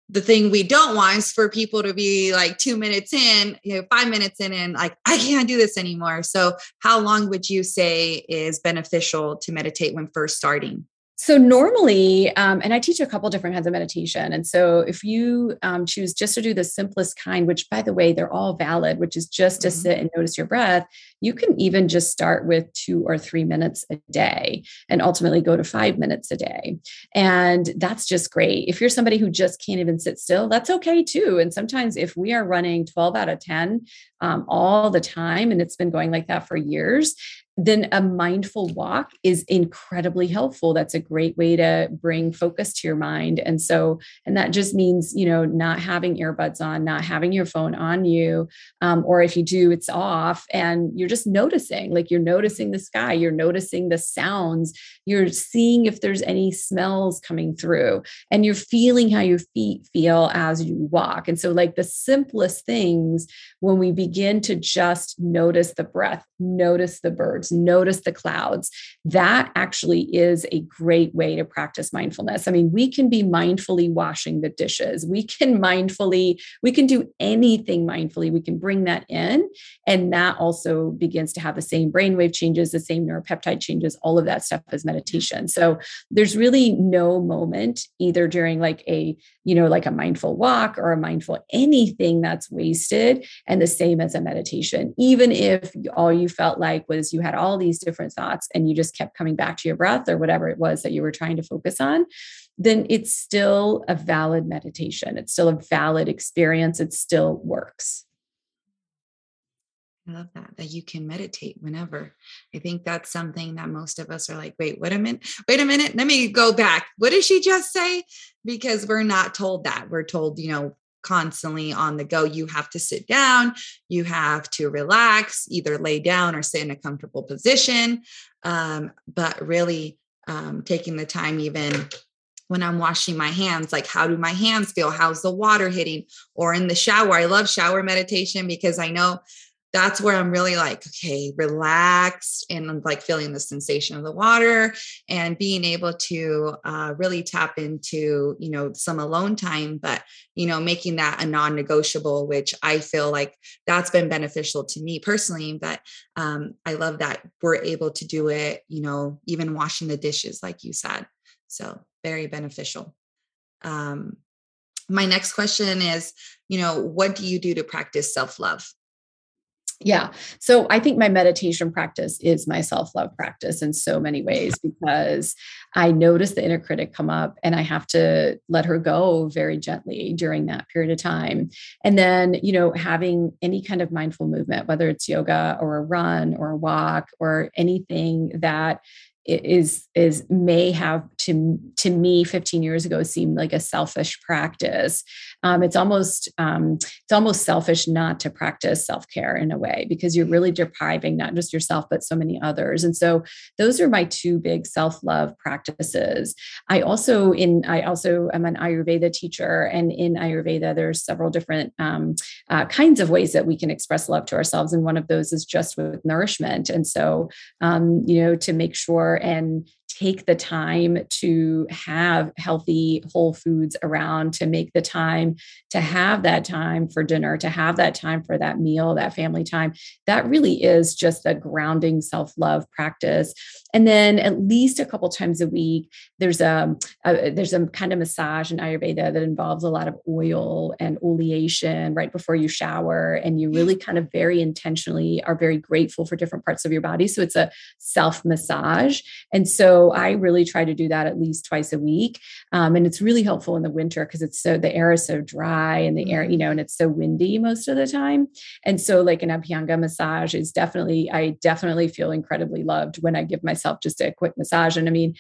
the thing we don't want is for people to be like two minutes in, you know, five minutes in, and like, I can't do this anymore. So, how long would you say is beneficial to meditate when first starting? So normally, um, and I teach a couple different kinds of meditation. And so if you um, choose just to do the simplest kind, which by the way, they're all valid, which is just to mm-hmm. sit and notice your breath, you can even just start with two or three minutes a day and ultimately go to five minutes a day. And that's just great. If you're somebody who just can't even sit still, that's okay too. And sometimes if we are running 12 out of 10 um, all the time, and it's been going like that for years, then a mindful walk is incredibly helpful. That's a great way to bring focus to your mind. And so, and that just means, you know, not having earbuds on, not having your phone on you, um, or if you do, it's off and you're just noticing, like you're noticing the sky, you're noticing the sounds, you're seeing if there's any smells coming through, and you're feeling how your feet feel as you walk. And so, like the simplest things, when we begin to just notice the breath, notice the birds, notice the clouds. That actually is a great way to practice mindfulness. I mean, we can be mindfully washing the dishes. We can mindfully, we can do anything mindfully. We can bring that in. And that also begins to have the same brainwave changes, the same neuropeptide changes, all of that stuff as meditation. So there's really no moment either during like a, you know, like a mindful walk or a mindful anything that's wasted. And the same as a meditation, even if all you felt like was you had all these different thoughts and you just kept coming back to your breath or whatever it was that you were trying to focus on, then it's still a valid meditation. It's still a valid experience. It still works. I love that, that you can meditate whenever. I think that's something that most of us are like, wait, wait a minute, wait a minute, let me go back. What did she just say? Because we're not told that. We're told, you know, constantly on the go. You have to sit down, you have to relax, either lay down or sit in a comfortable position. Um, but really um, taking the time, even when I'm washing my hands, like how do my hands feel? How's the water hitting? Or in the shower, I love shower meditation because I know that's where I'm really like, okay, relaxed and like feeling the sensation of the water and being able to uh, really tap into, you know, some alone time, but, you know, making that a non negotiable, which I feel like that's been beneficial to me personally. But um, I love that we're able to do it, you know, even washing the dishes, like you said. So very beneficial. Um, my next question is, you know, what do you do to practice self love? Yeah. So I think my meditation practice is my self love practice in so many ways [laughs] because I notice the inner critic come up and I have to let her go very gently during that period of time. And then, you know, having any kind of mindful movement, whether it's yoga or a run or a walk or anything that is is may have to to me 15 years ago seemed like a selfish practice um, it's almost um, it's almost selfish not to practice self-care in a way because you're really depriving not just yourself but so many others. And so those are my two big self-love practices. I also in i also am an ayurveda teacher and in ayurveda there's several different um, uh, kinds of ways that we can express love to ourselves and one of those is just with nourishment. And so um, you know to make sure and take the time to have healthy whole foods around to make the time to have that time for dinner to have that time for that meal that family time. That really is just the grounding self-love practice and then at least a couple times a week there's a, a there's a kind of massage in ayurveda that involves a lot of oil and oleation right before you shower. And you really kind of very intentionally are very grateful for different parts of your body. So it's a self massage and so I really try to do that at least twice a week. Um, and it's really helpful in the winter because it's so the air is so dry and the air, you know, and it's so windy most of the time. And so like an Abhyanga massage is definitely, I definitely feel incredibly loved when I give myself just a quick massage. And I mean,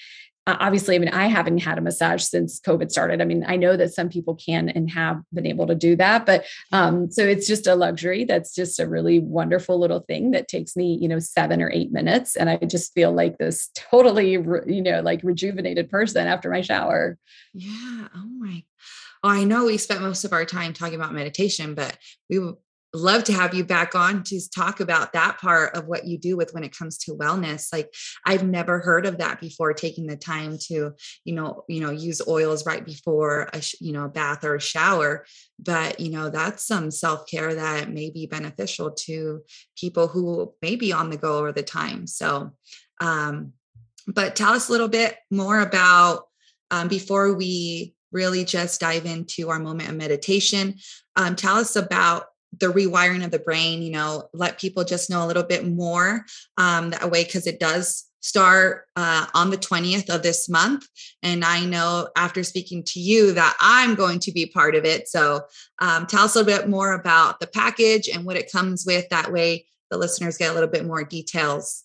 obviously, I mean, I haven't had a massage since COVID started. I mean, I know that some people can and have been able to do that, but um, so it's just a luxury. That's just a really wonderful little thing that takes me, you know, seven or eight minutes, and I just feel like this totally, you know, like rejuvenated person after my shower. Yeah. Oh my. Well, I know we spent most of our time talking about meditation, but we love to have you back on to talk about that part of what you do with when it comes to wellness like i've never heard of that before taking the time to you know you know use oils right before a you know a bath or a shower but you know that's some self-care that may be beneficial to people who may be on the go or the time so um but tell us a little bit more about um, before we really just dive into our moment of meditation um, tell us about the rewiring of the brain you know let people just know a little bit more um, that way because it does start uh, on the 20th of this month and i know after speaking to you that i'm going to be part of it. So um, tell us a little bit more about the package and what it comes with. That way the listeners get a little bit more details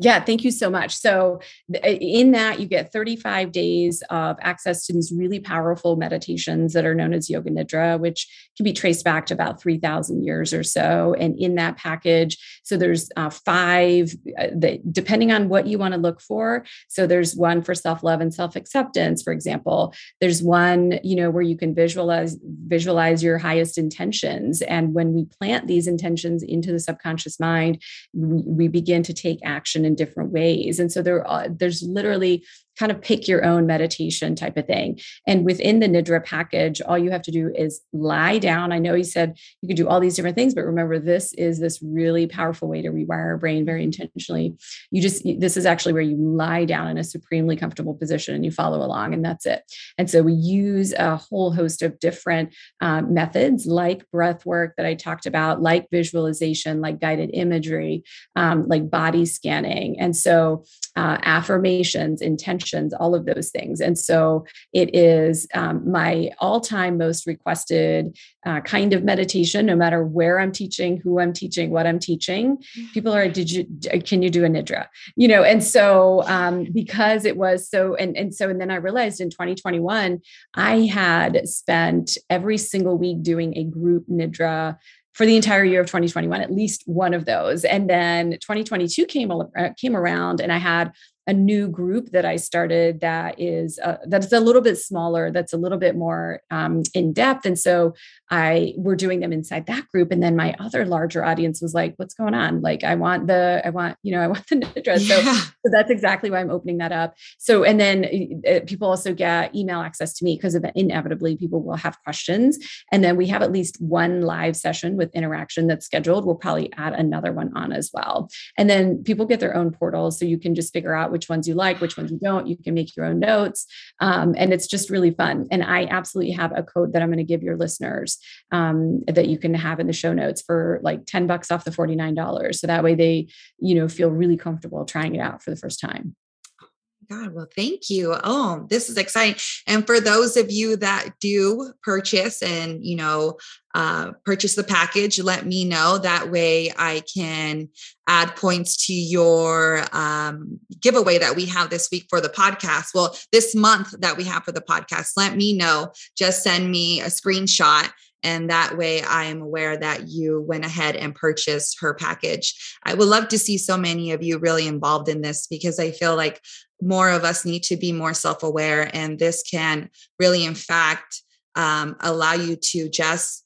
Yeah, thank you so much. So, in that, you get 35 days of access to these really powerful meditations that are known as Yoga Nidra, which can be traced back to about 3,000 years or so. And in that package, so there's uh, five, uh, depending on what you want to look for. So, there's one for self love and self acceptance, for example. There's one, you know, where you can visualize visualize your highest intentions, and when we plant these intentions into the subconscious mind, we, we begin to take action in different ways. And so there are, there's literally kind of pick your own meditation type of thing. And within the Nidra package, all you have to do is lie down. I know you said you could do all these different things, but remember, this is this really powerful way to rewire our brain very intentionally. You just, this is actually where you lie down in a supremely comfortable position and you follow along, and that's it. And so we use a whole host of different um, methods like breath work that I talked about, like visualization, like guided imagery, um, like body scanning. And so uh, affirmations, intention all of those things. And so it is um, my all time most requested uh, kind of meditation, no matter where I'm teaching, who I'm teaching, what I'm teaching. People are, did you, can you do a Nidra? You know, and so um, because it was so, and, and so, and then I realized in 2021, I had spent every single week doing a group Nidra for the entire year of 2021 at least one of those and then 2022 came uh, came around and i had a new group that I started that is uh, that's a little bit smaller, that's a little bit more um, in depth, and so I we're doing them inside that group, and then my other larger audience was like, "What's going on? Like, I want the, I want, you know, I [laughs] want the Nidra." So, yeah. so that's exactly why I'm opening that up. So, and then uh, people also get email access to me because inevitably people will have questions, and then we have at least one live session with interaction that's scheduled. We'll probably add another one on as well, and then people get their own portals, so you can just figure out which ones you like, which ones you don't. You can make your own notes. Um, and it's just really fun. And I absolutely have a code that I'm going to give your listeners um, that you can have in the show notes for like 10 bucks off the $49. So that way they, you know, feel really comfortable trying it out for the first time. God, well, thank you. Oh, this is exciting. And for those of you that do purchase and, you know, uh, purchase the package, let me know. That way I can add points to your um, giveaway that we have this week for the podcast. Well, this month that we have for the podcast, let me know. Just send me a screenshot and that way I am aware that you went ahead and purchased her package. I would love to see so many of you really involved in this because I feel like more of us need to be more self aware. And this can really, in fact, um, allow you to just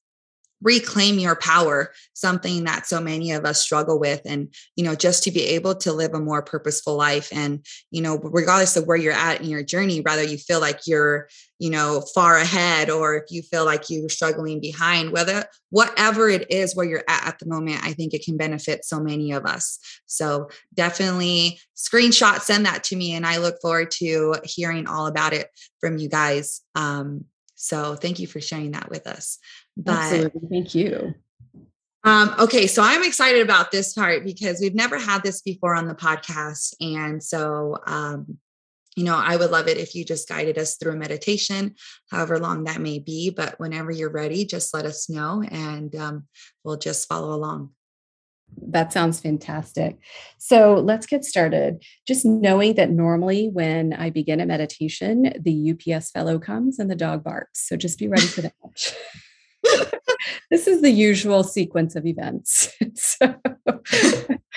reclaim your power something that so many of us struggle with. And you know just to be able to live a more purposeful life and you know regardless of where you're at in your journey whether you feel like you're you know far ahead or if you feel like you're struggling behind whether whatever it is where you're at at the moment i think it can benefit so many of us. So definitely screenshot send that to me and i look forward to hearing all about it from you guys. Um, so thank you for sharing that with us but Absolutely. Thank you. Um, okay, so I'm excited about this part because we've never had this before on the podcast. And so, um, you know, I would love it if you just guided us through a meditation, however long that may be. But whenever you're ready, just let us know and um, we'll just follow along. That sounds fantastic. So let's get started. Just knowing that normally when I begin a meditation, the UPS fellow comes and the dog barks. So just be ready for that. [laughs] [laughs] this is the usual sequence of events. [laughs] so,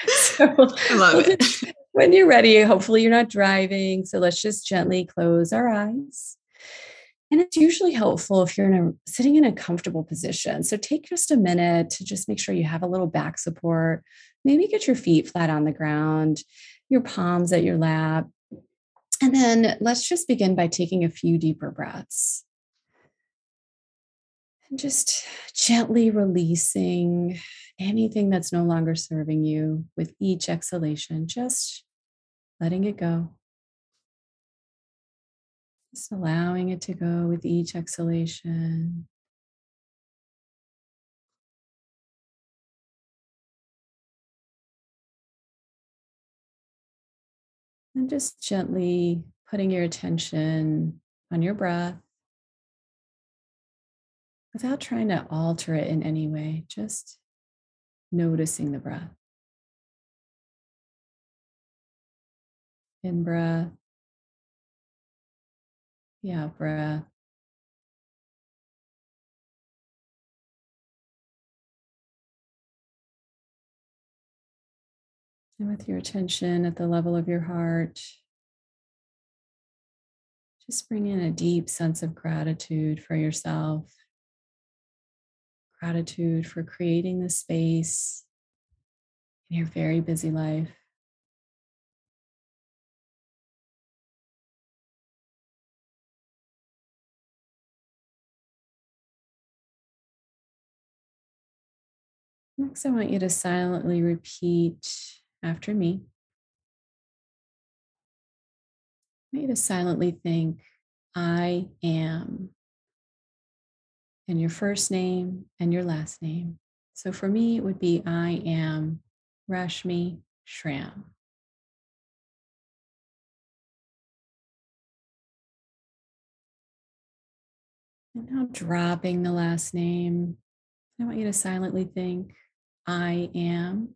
so I love it. When you're ready, hopefully you're not driving. So let's just gently close our eyes. And it's usually helpful if you're in a sitting in a comfortable position. So take just a minute to just make sure you have a little back support. Maybe get your feet flat on the ground, your palms at your lap. And then let's just begin by taking a few deeper breaths. And just gently releasing anything that's no longer serving you with each exhalation, just letting it go. Just allowing it to go with each exhalation. And just gently putting your attention on your breath without trying to alter it in any way, just noticing the breath. In breath. Out breath. And with your attention at the level of your heart, just bring in a deep sense of gratitude for yourself. Gratitude for creating the space in your very busy life. Next, I want you to silently repeat after me. I want you to silently think, I am, and your first name and your last name. So for me, it would be I am Rashmi Schramm. And now dropping the last name, I want you to silently think, I am,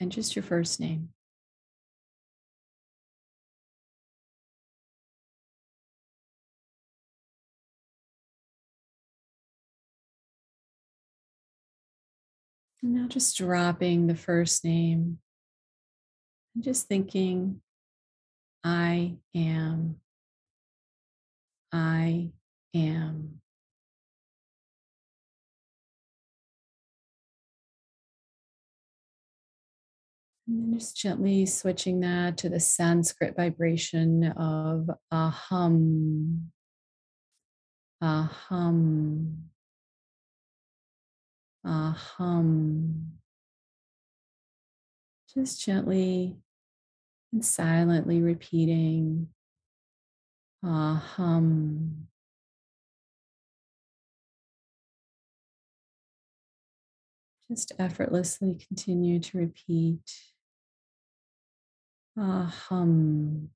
and just your first name. Now just dropping the first name. And just thinking, I am, I am. And then just gently switching that to the Sanskrit vibration of aham, aham, aham. Just gently and silently repeating aham. Just effortlessly continue to repeat aham.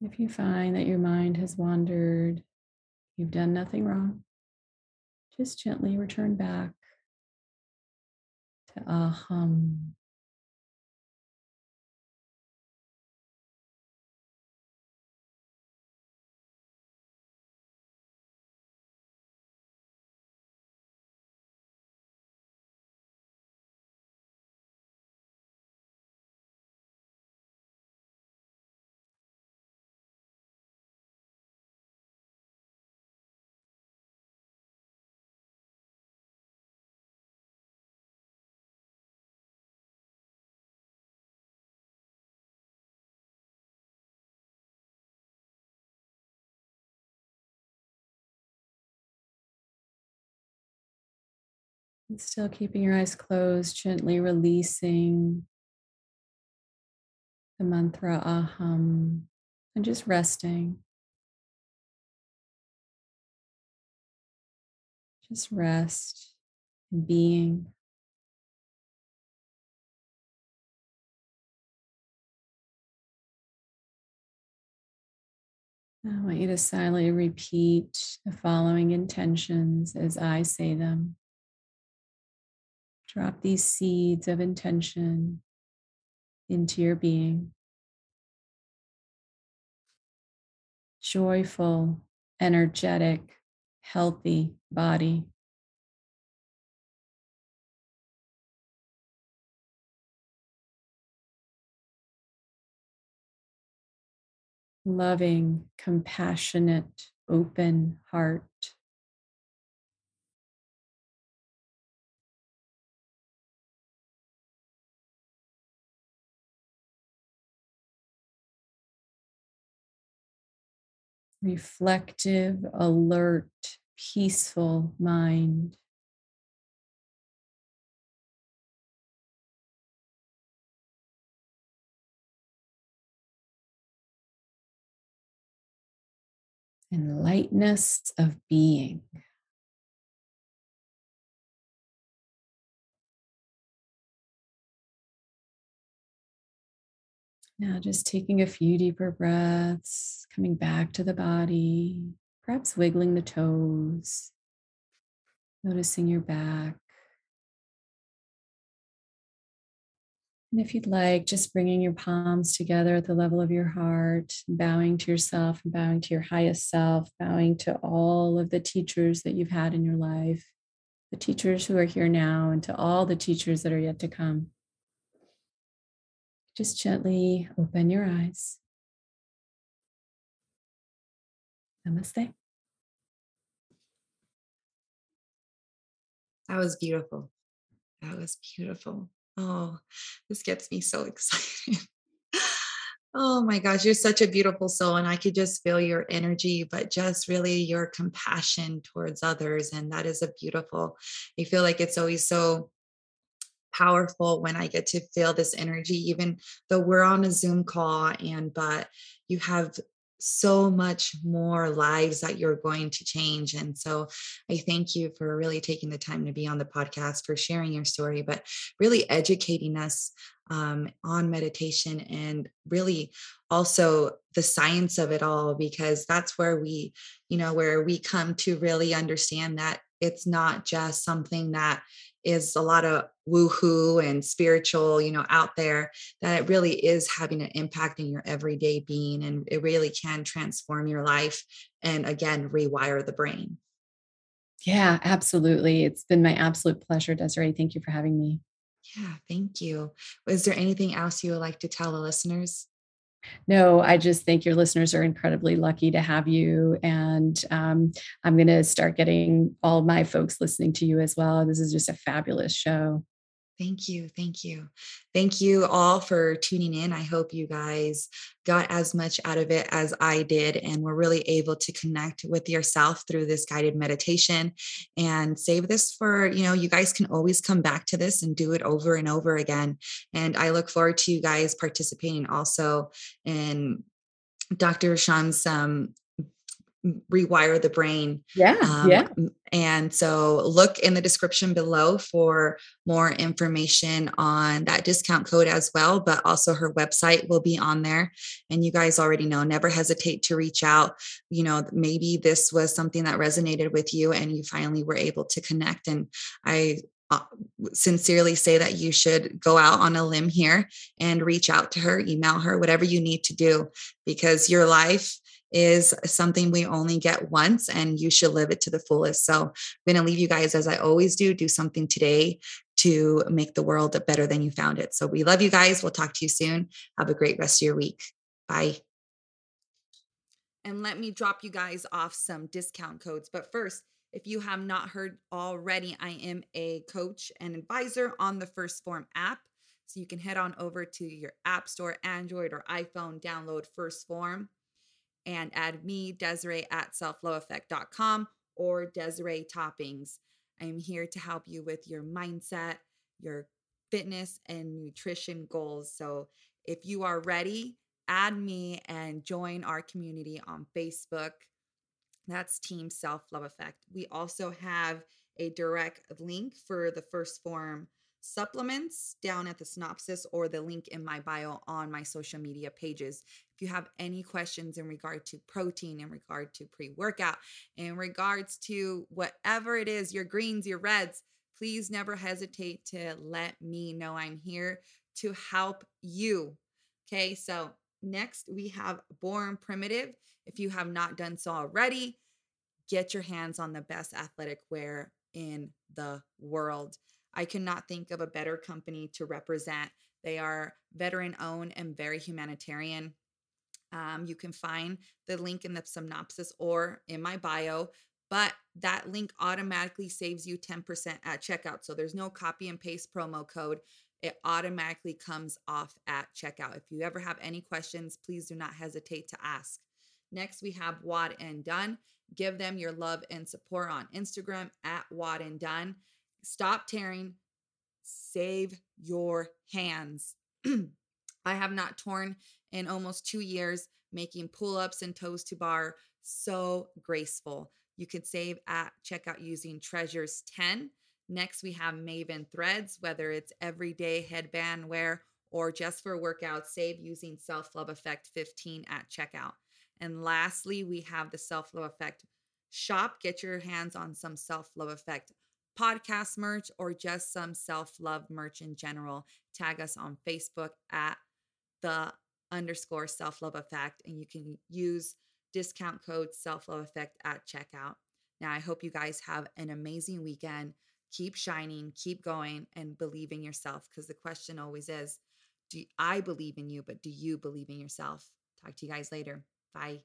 If you find that your mind has wandered, you've done nothing wrong, just gently return back to aham. Still keeping your eyes closed, gently releasing the mantra aham and just resting. Just rest and being. I want you to silently repeat the following intentions as I say them. Drop these seeds of intention into your being. Joyful, energetic, healthy body. Loving, compassionate, open heart. Reflective, alert, peaceful mind. And lightness of being. Now, just taking a few deeper breaths, coming back to the body, perhaps wiggling the toes, Noticing your back. And if you'd like, just bringing your palms together at the level of your heart, bowing to yourself, bowing to your highest self, bowing to all of the teachers that you've had in your life, the teachers who are here now, and to all the teachers that are yet to come. Just gently open your eyes. Namaste. That was beautiful. That was beautiful. Oh, this gets me so [laughs] excited. oh my gosh, you're such a beautiful soul. And I could just feel your energy, but just really your compassion towards others. And that is a beautiful, I feel like it's always so powerful when I get to feel this energy, even though we're on a Zoom call and but you have so much more lives that you're going to change. And so I thank you for really taking the time to be on the podcast, for sharing your story, but really educating us um, on meditation and really also the science of it all, because that's where we, you know, where we come to really understand that it's not just something that is a lot of woohoo and spiritual, you know, out there, that it really is having an impact in your everyday being and it really can transform your life and again, rewire the brain. Yeah, absolutely. It's been my absolute pleasure, Desiree. Thank you for having me. Yeah, thank you. Is there anything else you would like to tell the listeners? No, I just think your listeners are incredibly lucky to have you. And um, I'm going to start getting all my folks listening to you as well. This is just a fabulous show. Thank you. Thank you. Thank you all for tuning in. I hope you guys got as much out of it as I did and were really able to connect with yourself through this guided meditation and save this for, you know, you guys can always come back to this and do it over and over again. And I look forward to you guys participating also in Dr. Schramm's um, rewire the brain. Yeah. Um, yeah. And so look in the description below for more information on that discount code as well. But also her website will be on there. And you guys already know, never hesitate to reach out. You know, maybe this was something that resonated with you and you finally were able to connect. And I uh, sincerely say that you should go out on a limb here and reach out to her, email her, whatever you need to do, because your life is something we only get once and you should live it to the fullest. So I'm going to leave you guys as I always do, do something today to make the world better than you found it. So we love you guys. We'll talk to you soon. Have a great rest of your week. Bye. And let me drop you guys off some discount codes. But first, if you have not heard already, I am a coach and advisor on the 1st Phorm app. So you can head on over to your App Store, Android or iPhone, download 1st Phorm and add me, Desiree, at selfloveeffect.com or Desiree Toppings. I'm here to help you with your mindset, your fitness, and nutrition goals. So if you are ready, add me and join our community on Facebook. That's Team Self Love Effect. We also have a direct link for the 1st Phorm supplements down at the synopsis or the link in my bio on my social media pages. If you have any questions in regard to protein, in regard to pre workout, in regards to whatever it is, your greens, your reds, please never hesitate to let me know. I'm here to help you. Okay, so next we have Born Primitive. If you have not done so already, get your hands on the best athletic wear in the world. I cannot think of a better company to represent. They are veteran owned and very humanitarian. Um, you can find the link in the synopsis or in my bio, but that link automatically saves you 10% at checkout. So there's no copy and paste promo code. It automatically comes off at checkout. If you ever have any questions, please do not hesitate to ask. Next, we have WodnDone. Give them your love and support on Instagram at WodnDone. Stop tearing. Save your hands. [clears throat] I have not torn in almost two years, making pull ups and toes to bar so graceful. You can save at checkout using Treasures 10. Next, we have Maven Threads, whether it's everyday headband wear or just for workout, save using Self Love Effect 15 at checkout. And lastly, we have the Self Love Effect shop. Get your hands on some Self Love Effect podcast merch or just some self love merch in general, tag us on Facebook at the underscore self love effect, and you can use discount code self love effect at checkout. Now, I hope you guys have an amazing weekend. Keep shining, keep going, and believe in yourself because the question always is do I believe in you, but do you believe in yourself? Talk to you guys later. Bye.